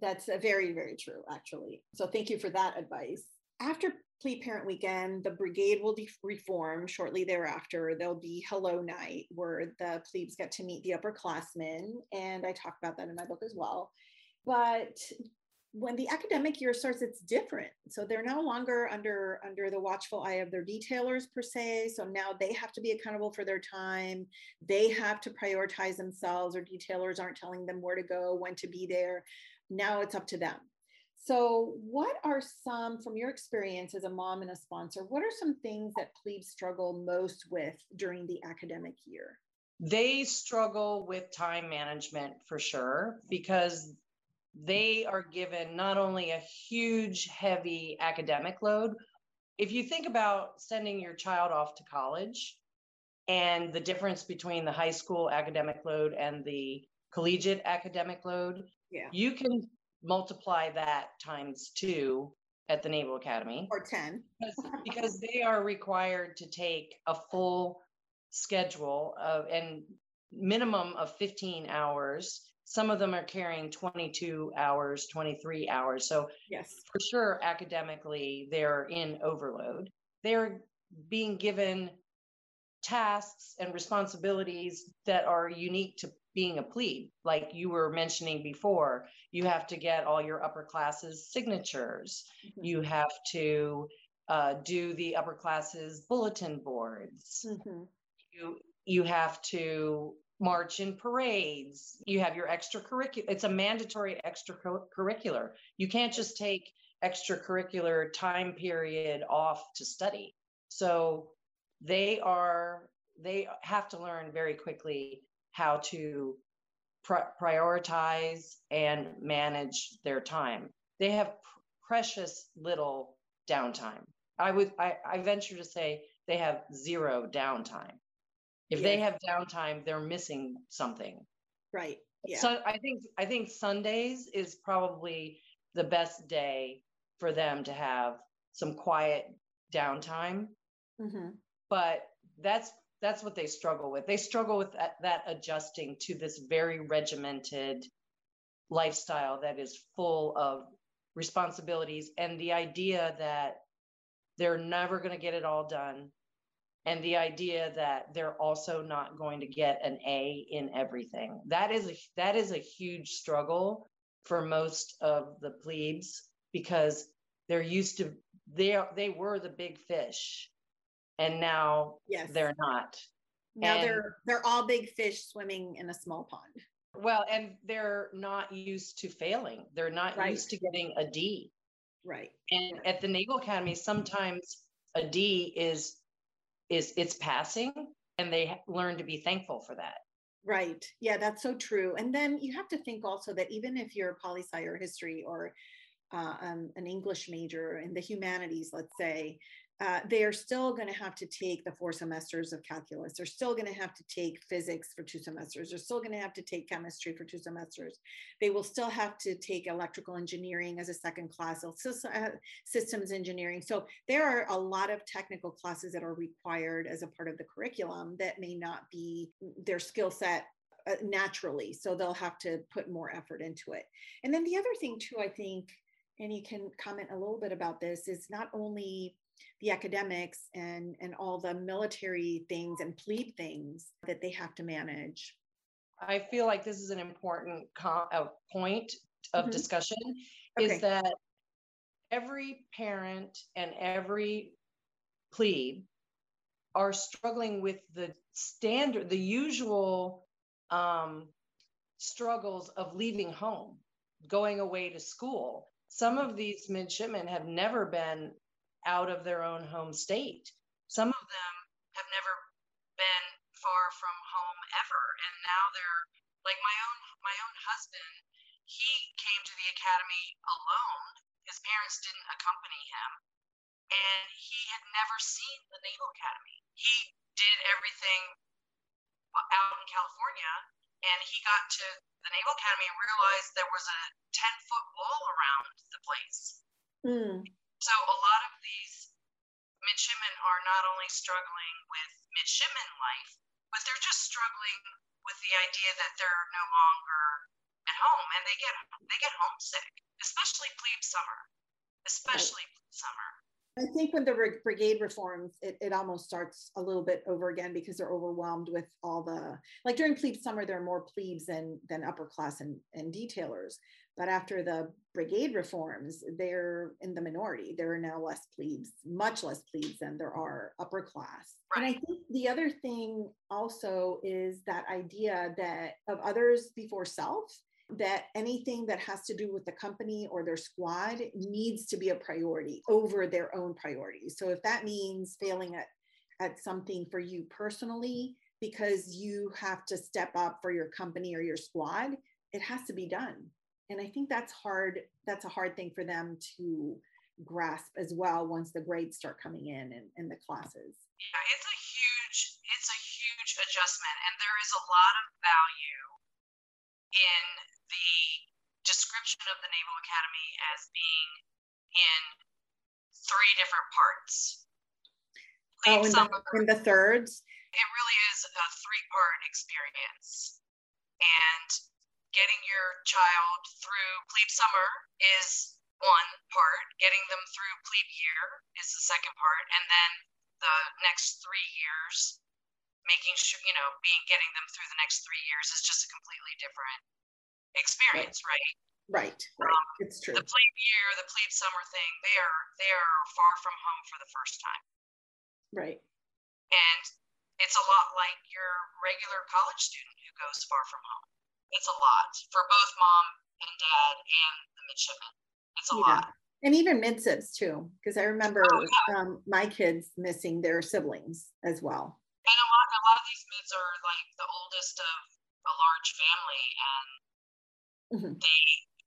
That's a very, very true, actually. So thank you for that advice. After plebe parent weekend, the brigade will de- reform shortly thereafter. There'll be hello night where the plebes get to meet the upperclassmen. And I talk about that in my book as well. But when the academic year starts it's different. So they're no longer under under the watchful eye of their detailers per se. So now they have to be accountable for their time. They have to prioritize themselves or detailers aren't telling them where to go when to be there. Now it's up to them. So what are some from your experience as a mom and a sponsor what are some things that plebes struggle most with during the academic year? They struggle with time management for sure because they are given not only a huge, heavy academic load. If you think about sending your child off to college and the difference between the high school academic load and the collegiate academic load, yeah. you can multiply that times two at the Naval Academy. Or 10. because, because they are required to take a full schedule of and minimum of 15 hours. Some of them are carrying 22 hours, 23 hours. So Yes. for sure, academically, they're in overload. They're being given tasks and responsibilities that are unique to being a plebe. Like you were mentioning before, you have to get all your upper classes signatures. Mhm. You have to uh, do the upper classes bulletin boards. Mhm. You you have to march in parades. You have your extracurricular. It's a mandatory extracurricular. You can't just take extracurricular time period off to study. So they are they have to learn very quickly how to pri- prioritize and manage their time. They have pr- precious little downtime. I would I, I venture to say they have zero downtime. If they have downtime, they're missing something. Right. Yeah. So I think I think Sundays is probably the best day for them to have some quiet downtime. Mhm. But that's that's what they struggle with. They struggle with that, that adjusting to this very regimented lifestyle that is full of responsibilities and the idea that they're never going to get it all done and the idea that they're also not going to get an A in everything. That is a that is a huge struggle for most of the plebes because they're used to they are, they were the big fish and now Yes. they're not. now and- they're they're all big fish swimming in a small pond. Well, and they're not used to failing. They're not Right. used to getting a D. Right. And at the Naval Academy, sometimes a D is is it's passing, and they learn to be thankful for that. Right. Yeah, that's so true. And then you have to think also that even if you're a poli sci or history or uh, um, an English major in the humanities, let's say, uh, they are still going to have to take the four semesters of calculus. They're still going to have to take physics for two semesters. They're still going to have to take chemistry for two semesters. They will still have to take electrical engineering as a second class, They'll systems engineering. So there are a lot of technical classes that are required as a part of the curriculum that may not be their skill set uh, naturally. So they'll have to put more effort into it. And then the other thing, too, I think, and you can comment a little bit about this, is not only the academics and and all the military things and plebe things that they have to manage. I feel like this is an important co- uh, point of Mhm. discussion Okay. is that every parent and every plebe are struggling with the standard, the usual um, struggles of leaving home, going away to school. Some of these midshipmen have never been out of their own home state. Some of them have never been far from home ever, and now they're like my own my own husband. He came to the academy alone. His parents didn't accompany him, and he had never seen the Naval Academy. He did everything out in California, and he got to the Naval Academy and realized there was a 10 foot wall around the place. Mm, So a lot of these midshipmen are not only struggling with midshipman life, but they're just struggling with the idea that they're no longer at home and they get they get homesick, especially plebe summer, especially plebe summer. I think when the brigade reforms, it, it almost starts a little bit over again because they're overwhelmed with all the like during plebe summer there are more plebes than than upper class and, and detailers. But after the brigade reforms, they're in the minority. There are now less plebes, much less plebes than there are upper class. And I think the other thing also is that idea that of others before self, that anything that has to do with the company or their squad needs to be a priority over their own priorities. So if that means failing at at something for you personally because you have to step up for your company or your squad, it has to be done. And I think that's hard that's a hard thing for them to grasp as well once the grades start coming in and, and the classes. Yeah, it's a huge it's a huge adjustment and there is a lot of value in the description of the Naval Academy as being in three different parts. Oh, in the, in the thirds? It really is a three part experience. And getting your child through plebe summer is one part, getting them through plebe year is the second part, and then the next three years, making sure, you know, being getting them through the next three years is just a completely different experience, right? Right, right. Um, it's true. The plebe year, the plebe summer thing, they are they are far from home for the first time. Right. And it's a lot like your regular college student who goes far from home. It's a lot for both mom and dad and the midshipmen. It's a yeah. lot. And even midsibs too, because I remember oh, yeah. um, my kids missing their siblings as well. And a lot, a lot of these mids are like the oldest of a large family, and mm-hmm. they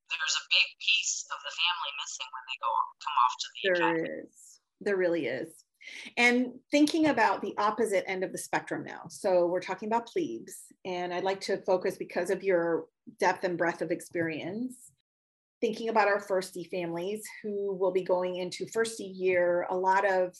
there's a big piece of the family missing when they go come off to the there academy. is there really is and thinking about the opposite end of the spectrum now. So we're talking about plebes and i'd like to focus because of your depth and breadth of experience thinking about our firstie families who will be going into firstie year a lot of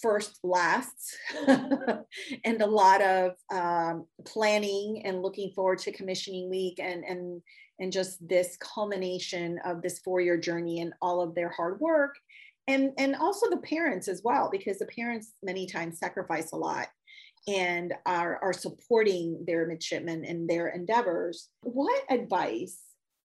first lasts [laughs] and a lot of um, planning and looking forward to commissioning week and and and just this culmination of this four year journey and all of their hard work and and also the parents as well because the parents many times sacrifice a lot and are, are supporting their midshipmen and their endeavors what advice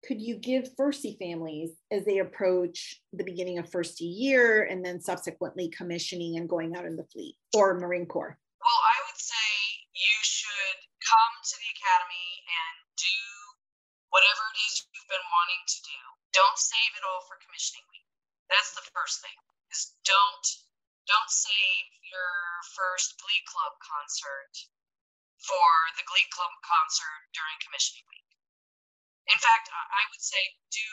could you give firstie families as they approach the beginning of first year and then subsequently commissioning and going out in the fleet or marine corps well i would say you should come to the academy and do whatever it is you've been wanting to do. Don't save it all for commissioning week. That's the first thing. Is don't don't save your first Glee Club concert for the Glee Club concert during commissioning week. In fact, I would say do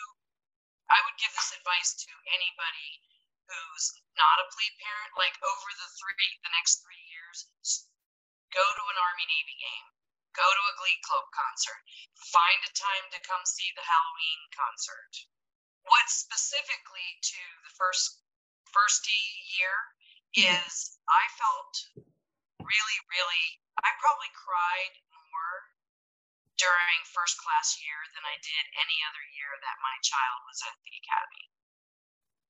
I would give this advice to anybody who's not a plebe parent, like over the three the next three years, go to an Army Navy game go to a Glee Club concert, find a time to come see the Halloween concert. What specifically to the first first year is I felt really, really, I probably cried more during first class year than I did any other year that my child was at the academy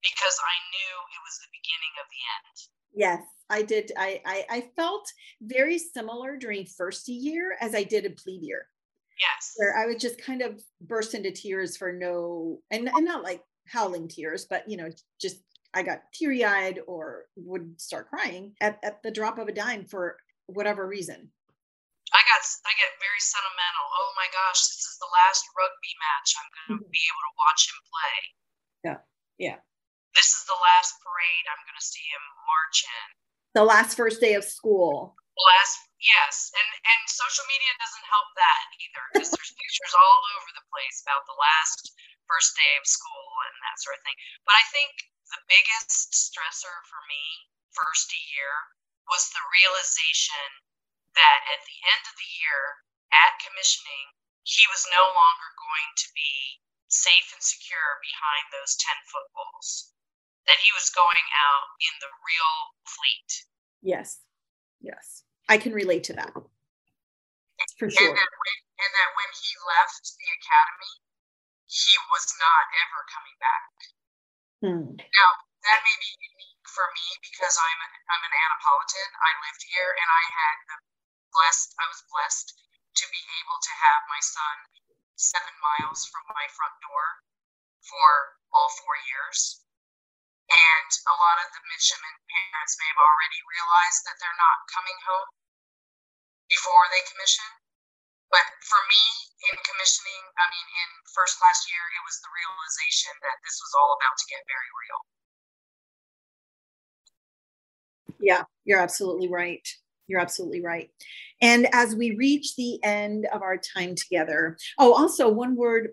because I knew it was the beginning of the end. Yes, I did. I, I, I felt very similar during first year as I did in plebe year. Yes. Where I would just kind of burst into tears for no, and, and not like howling tears, but you know, just I got teary eyed or would start crying at, at the drop of a dime for whatever reason. I got I get very sentimental. Oh my gosh, this is the last rugby match I'm going to mm-hmm. be able to watch him play. Yeah, yeah this is the last parade I'm going to see him march in. The last first day of school. Last, yes, and and social media doesn't help that either because there's pictures all over the place about the last first day of school and that sort of thing. But I think the biggest stressor for me first year was the realization that at the end of the year at commissioning, he was no longer going to be safe and secure behind those 10 foot walls that he was going out in the real fleet. Yes. Yes. I can relate to that. For sure. And that, when, and that when he left the academy, he was not ever coming back. Hmm. Now, that may be unique for me because I'm, a, I'm an Annapolitan. I lived here and I had the blessed, I was blessed to be able to have my son seven miles from my front door for all four years. And a lot of the midshipmen parents may have already realized that they're not coming home before they commission. But for me, in commissioning, I mean, in first class year, it was the realization that this was all about to get very real. Yeah, you're absolutely right. You're absolutely right. And as we reach the end of our time together, oh, also one word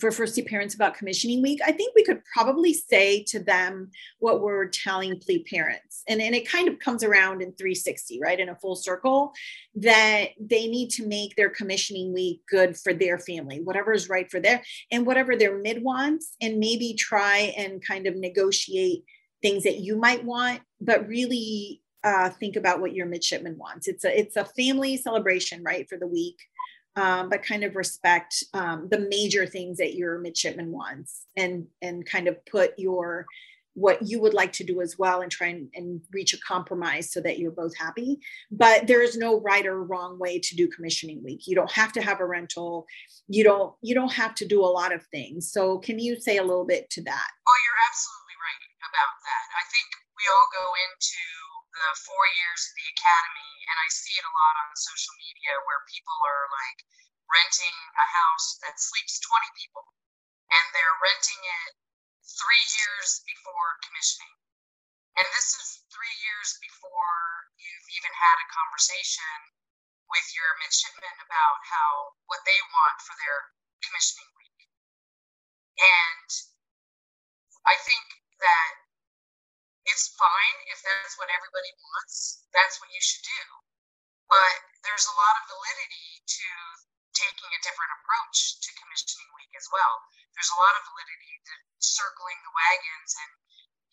for firstie parents about commissioning week, I think we could probably say to them what we're telling plebe parents. And, and it kind of comes around in 360, right? In a full circle, that they need to make their commissioning week good for their family, whatever is right for their and whatever their mid wants, and maybe try and kind of negotiate things that you might want, but really uh, think about what your midshipman wants. It's a it's a family celebration, right, for the week, um, but kind of respect um, the major things that your midshipman wants, and and kind of put your what you would like to do as well and try and, and, reach a compromise so that you're both happy. But there is no right or wrong way to do commissioning week. You don't have to have a rental. You don't you don't have to do a lot of things. So can you say a little bit to that? Oh you're absolutely right about that. I think we all go into the four years of the academy and i see it a lot on social media where people are like renting a house that sleeps 20 people and they're renting it three years before commissioning. And this is three years before you've even had a conversation with your midshipmen about how what they want for their commissioning week. And I think that it's fine if that's what everybody wants. That's what you should do. But there's a lot of validity to taking a different approach to commissioning week as well. There's a lot of validity to circling the wagons and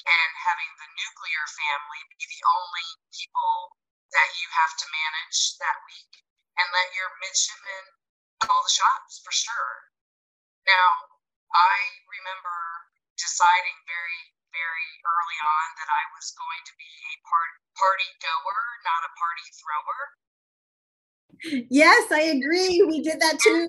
and having the nuclear family be the only people that you have to manage that week and let your midshipmen call the shots for sure. Now, I remember deciding very, very early on that I was going to be a part, party goer, not a party thrower. Yes, I agree. We did that too.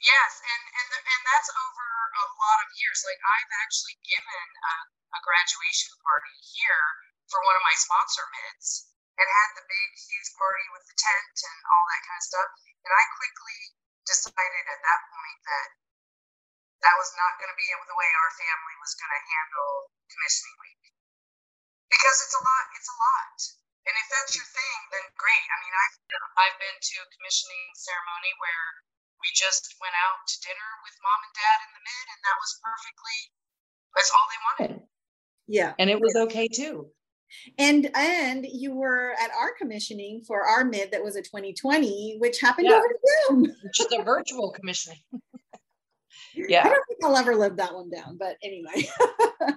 Yes, and and the, and that's over a lot of years. Like I've actually given a, a graduation party here for one of my sponsor mids and had the big huge party with the tent and all that kind of stuff. And I quickly decided at that point that that was not going to be the way our family was going to handle commissioning week because it's a lot. It's a lot. And if that's your thing, then great. I mean, I've I've been to a commissioning ceremony where we just went out to dinner with mom and dad in the mid, and that was perfectly that's all they wanted. Yeah. And it was okay too. And and you were at our commissioning for our mid that was a 2020, which happened yeah. over Zoom. Which is a virtual commissioning. Yeah. I don't think I'll ever live that one down, but anyway. [laughs]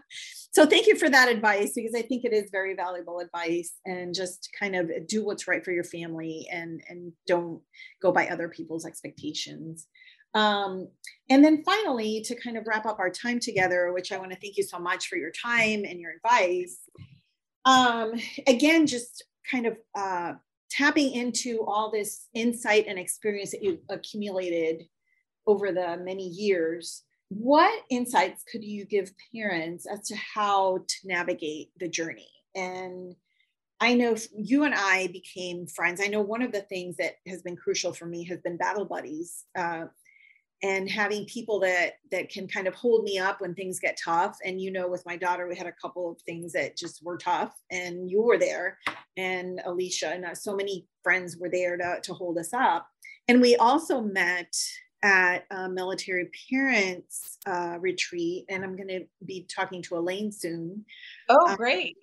so thank you for that advice because I think it is very valuable advice and just kind of do what's right for your family and and don't go by other people's expectations. Um, and then finally, to kind of wrap up our time together, which I want to thank you so much for your time and your advice. Um, again, just kind of uh, tapping into all this insight and experience that you've accumulated over the many years what insights could you give parents as to how to navigate the journey? And i know you and i became friends. I know one of the things that has been crucial for me has been battle buddies uh, and having people that that can kind of hold me up when things get tough. And you know with my daughter we had a couple of things that just were tough and you were there and alicia and uh, so many friends were there to, to hold us up. And we also met at a military parents uh, retreat, and I'm going to be talking to Elaine soon. Oh, um, great!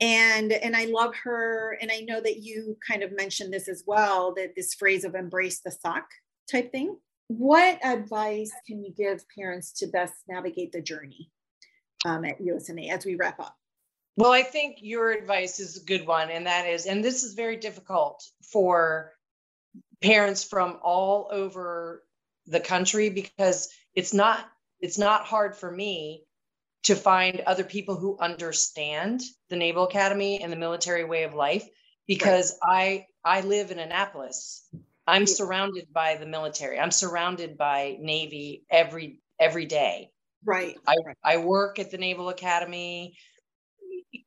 And and I love her, and I know that you kind of mentioned this as well. That this phrase of "embrace the suck" type thing. What advice can you give parents to best navigate the journey um, at USNA as we wrap up? Well, I think your advice is a good one, and that is, and this is very difficult for parents from all over the country because it's not it's not hard for me to find other people who understand the Naval Academy and the military way of life because right. I I live in Annapolis. I'm surrounded by the military. I'm surrounded by Navy every every day. Right. I, I work at the Naval Academy.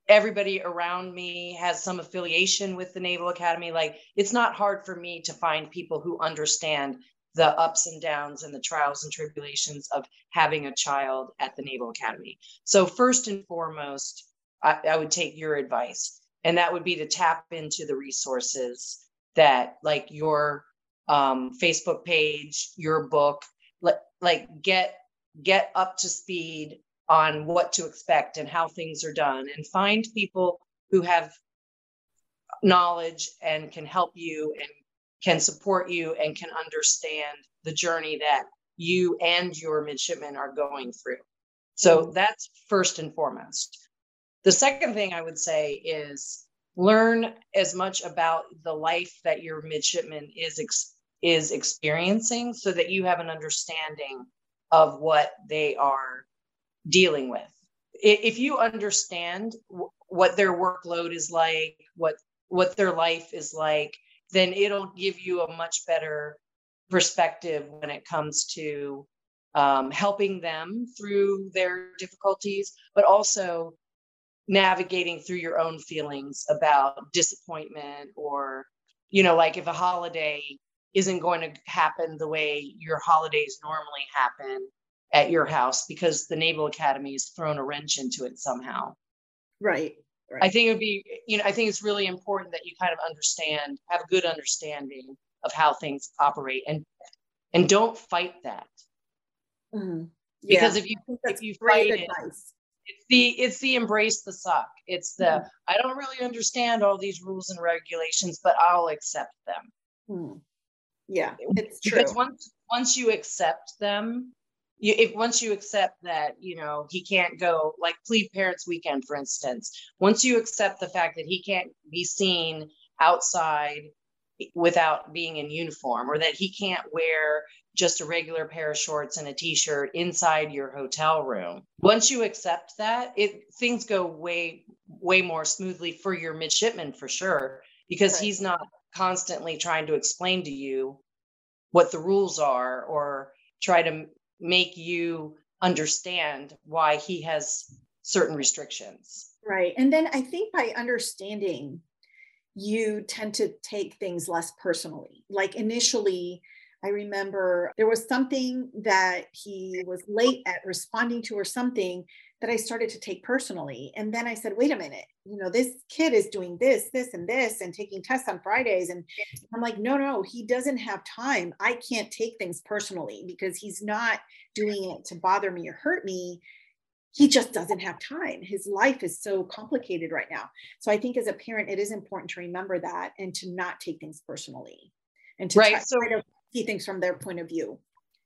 Everybody around me has some affiliation with the Naval Academy. Like it's not hard for me to find people who understand the ups and downs and the trials and tribulations of having a child at the Naval Academy. So, first and foremost, I, I would take your advice, and that would be to tap into the resources that, like your um, Facebook page, your book, like, like get get up to speed on what to expect and how things are done, and find people who have knowledge and can help you and can support you and can understand the journey that you and your midshipmen are going through. So mm-hmm. that's first and foremost. The second thing I would say is learn as much about the life that your midshipman is ex- is experiencing so that you have an understanding of what they are dealing with if you understand what their workload is like what what their life is like then it'll give you a much better perspective when it comes to um, helping them through their difficulties but also navigating through your own feelings about disappointment or you know like if a holiday isn't going to happen the way your holidays normally happen at your house because the naval academy has thrown a wrench into it somehow. Right, right. i think it would be you know i think it's really important that you kind of understand have a good understanding of how things operate and and don't fight that mm-hmm. yeah. because if you if you fight it it's the it's the embrace the suck it's the mm-hmm. i don't really understand all these rules and regulations but i'll accept them mm. yeah it's true because once once you accept them you, if once you accept that you know he can't go like plebe parents weekend for instance once you accept the fact that he can't be seen outside without being in uniform or that he can't wear just a regular pair of shorts and a t-shirt inside your hotel room once you accept that it things go way way more smoothly for your midshipman for sure because right. he's not constantly trying to explain to you what the rules are or try to make you understand why he has certain restrictions. Right. And then I think by understanding, you tend to take things less personally. Like initially, I remember there was something that he was late at responding to or something that I started to take personally. And then I said, wait a minute, you know, this kid is doing this, this, and this, and taking tests on Fridays. And I'm like, no, no, he doesn't have time. I can't take things personally because he's not doing it to bother me or hurt me. He just doesn't have time. His life is so complicated right now. So I think as a parent, it is important to remember that and to not take things personally and to right. try, so, try to see things from their point of view.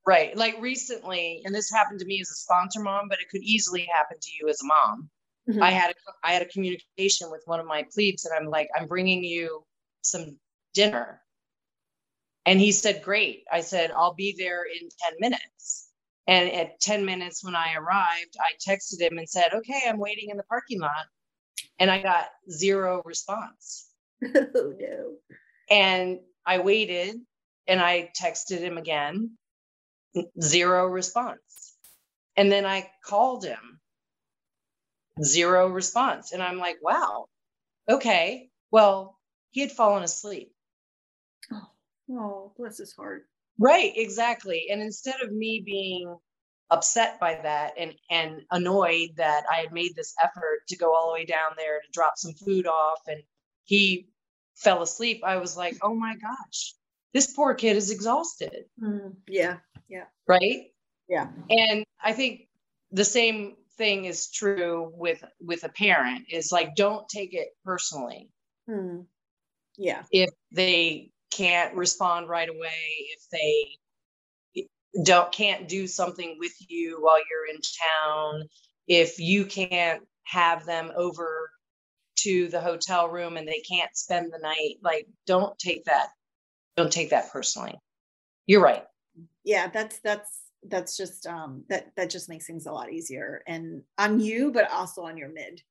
Right. Like recently, and this happened to me as a sponsor mom, but it could easily happen to you as a mom. Mm-hmm. I had a, I had a communication with one of my plebes, and I'm like, I'm bringing you some dinner, and he said, "Great." I said, "I'll be there in ten minutes." And at ten minutes when I arrived, I texted him and said, "Okay, I'm waiting in the parking lot," and I got zero response. [laughs] Oh no! And I waited, and I texted him again, zero response. And then I called him, zero response. And I'm like, wow, okay. Well, he had fallen asleep. Oh, oh bless his heart. Right, exactly. And instead of me being upset by that and and annoyed that I had made this effort to go all the way down there to drop some food off and he fell asleep, I was like, "Oh my gosh. This poor kid is exhausted." Mm, yeah yeah. Right? Yeah. And i think the same thing is true with with a parent is like don't take it personally. Hmm. yeah. If they can't respond right away if they don't can't do something with you while you're in town if you can't have them over to the hotel room and they can't spend the night like don't take that don't take that personally. You're right yeah that's that's that's just um that that just makes things a lot easier and on you but also on your mid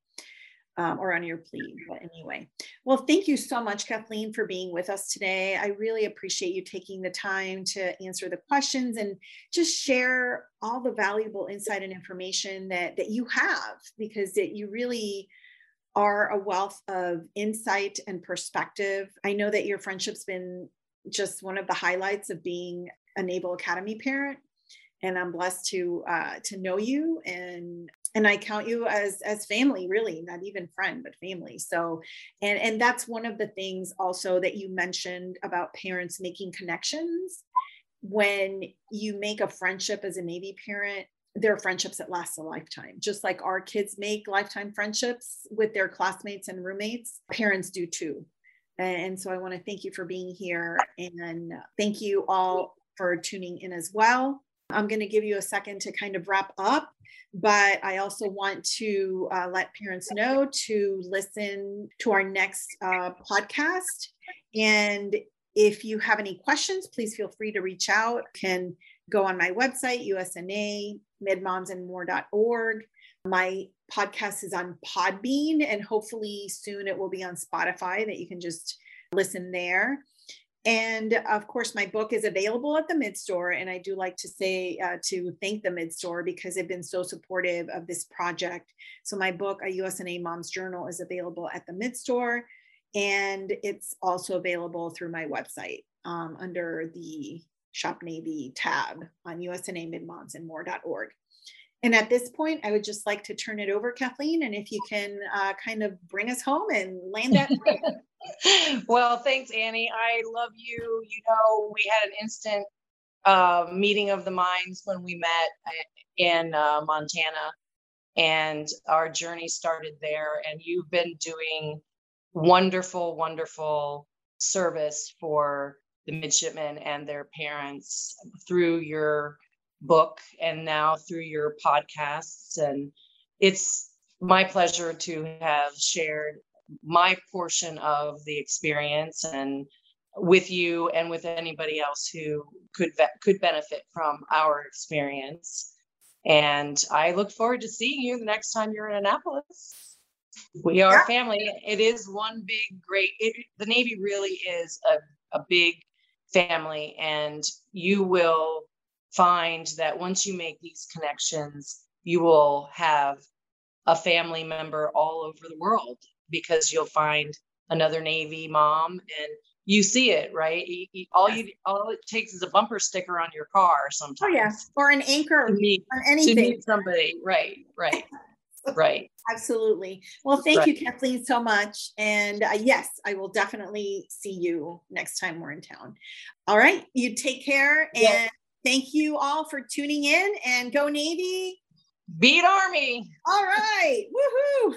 um, or on your plebe but anyway. Well thank you so much kathleen for being with us today. I really appreciate you taking the time to answer the questions and just share all the valuable insight and information that that you have because that you really are a wealth of insight and perspective. I know that your friendship's been just one of the highlights of being a Naval Academy parent, and I'm blessed to uh, to know you and and I count you as as family, really, not even friend, but family. So, and and that's one of the things also that you mentioned about parents making connections. When you make a friendship as a Navy parent, there are friendships that last a lifetime. Just like our kids make lifetime friendships with their classmates and roommates, parents do too. And so I want to thank you for being here and thank you all for tuning in as well. I'm going to give you a second to kind of wrap up but I also want to uh, let parents know to listen to our next uh, podcast. And if you have any questions, please feel free to reach out. You can go on my website, USNA, midmomsandmore.org. My podcast is on Podbean, and hopefully soon it will be on Spotify that you can just listen there. And of course, my book is available at the mid store. And I do like to say uh, to thank the mid store because they've been so supportive of this project. So, my book, A USNA Mom's Journal, is available at the mid store. And it's also available through my website um, under the Shop Navy tab on usnamidmomsandmore.org. And at this point, I would just like to turn it over, Kathleen, and if you can uh, kind of bring us home and land that. [laughs] well, thanks, Annie. I love you. You know, we had an instant uh, meeting of the minds when we met uh, in uh, Montana, and our journey started there. And you've been doing wonderful, wonderful service for the midshipmen and their parents through your book and now through your podcasts. And it's my pleasure to have shared my portion of the experience and with you and with anybody else who could could benefit from our experience. And I look forward to seeing you the next time you're in Annapolis. We are yeah. family. It is one big, great. It, the Navy really is a, a big family, and you will find that once you make these connections, you will have a family member all over the world because you'll find another Navy mom and you see it, right? All you all it takes is a bumper sticker on your car sometimes. Oh yes, or an anchor meet, on anything. To meet somebody, right, right, [laughs] right. Absolutely. Well, thank right. you, Kathleen, so much. And uh, yes, I will definitely see you next time we're in town. All right, you take care, and yes. Thank you all for tuning in and go Navy. Beat Army. All right. Woohoo.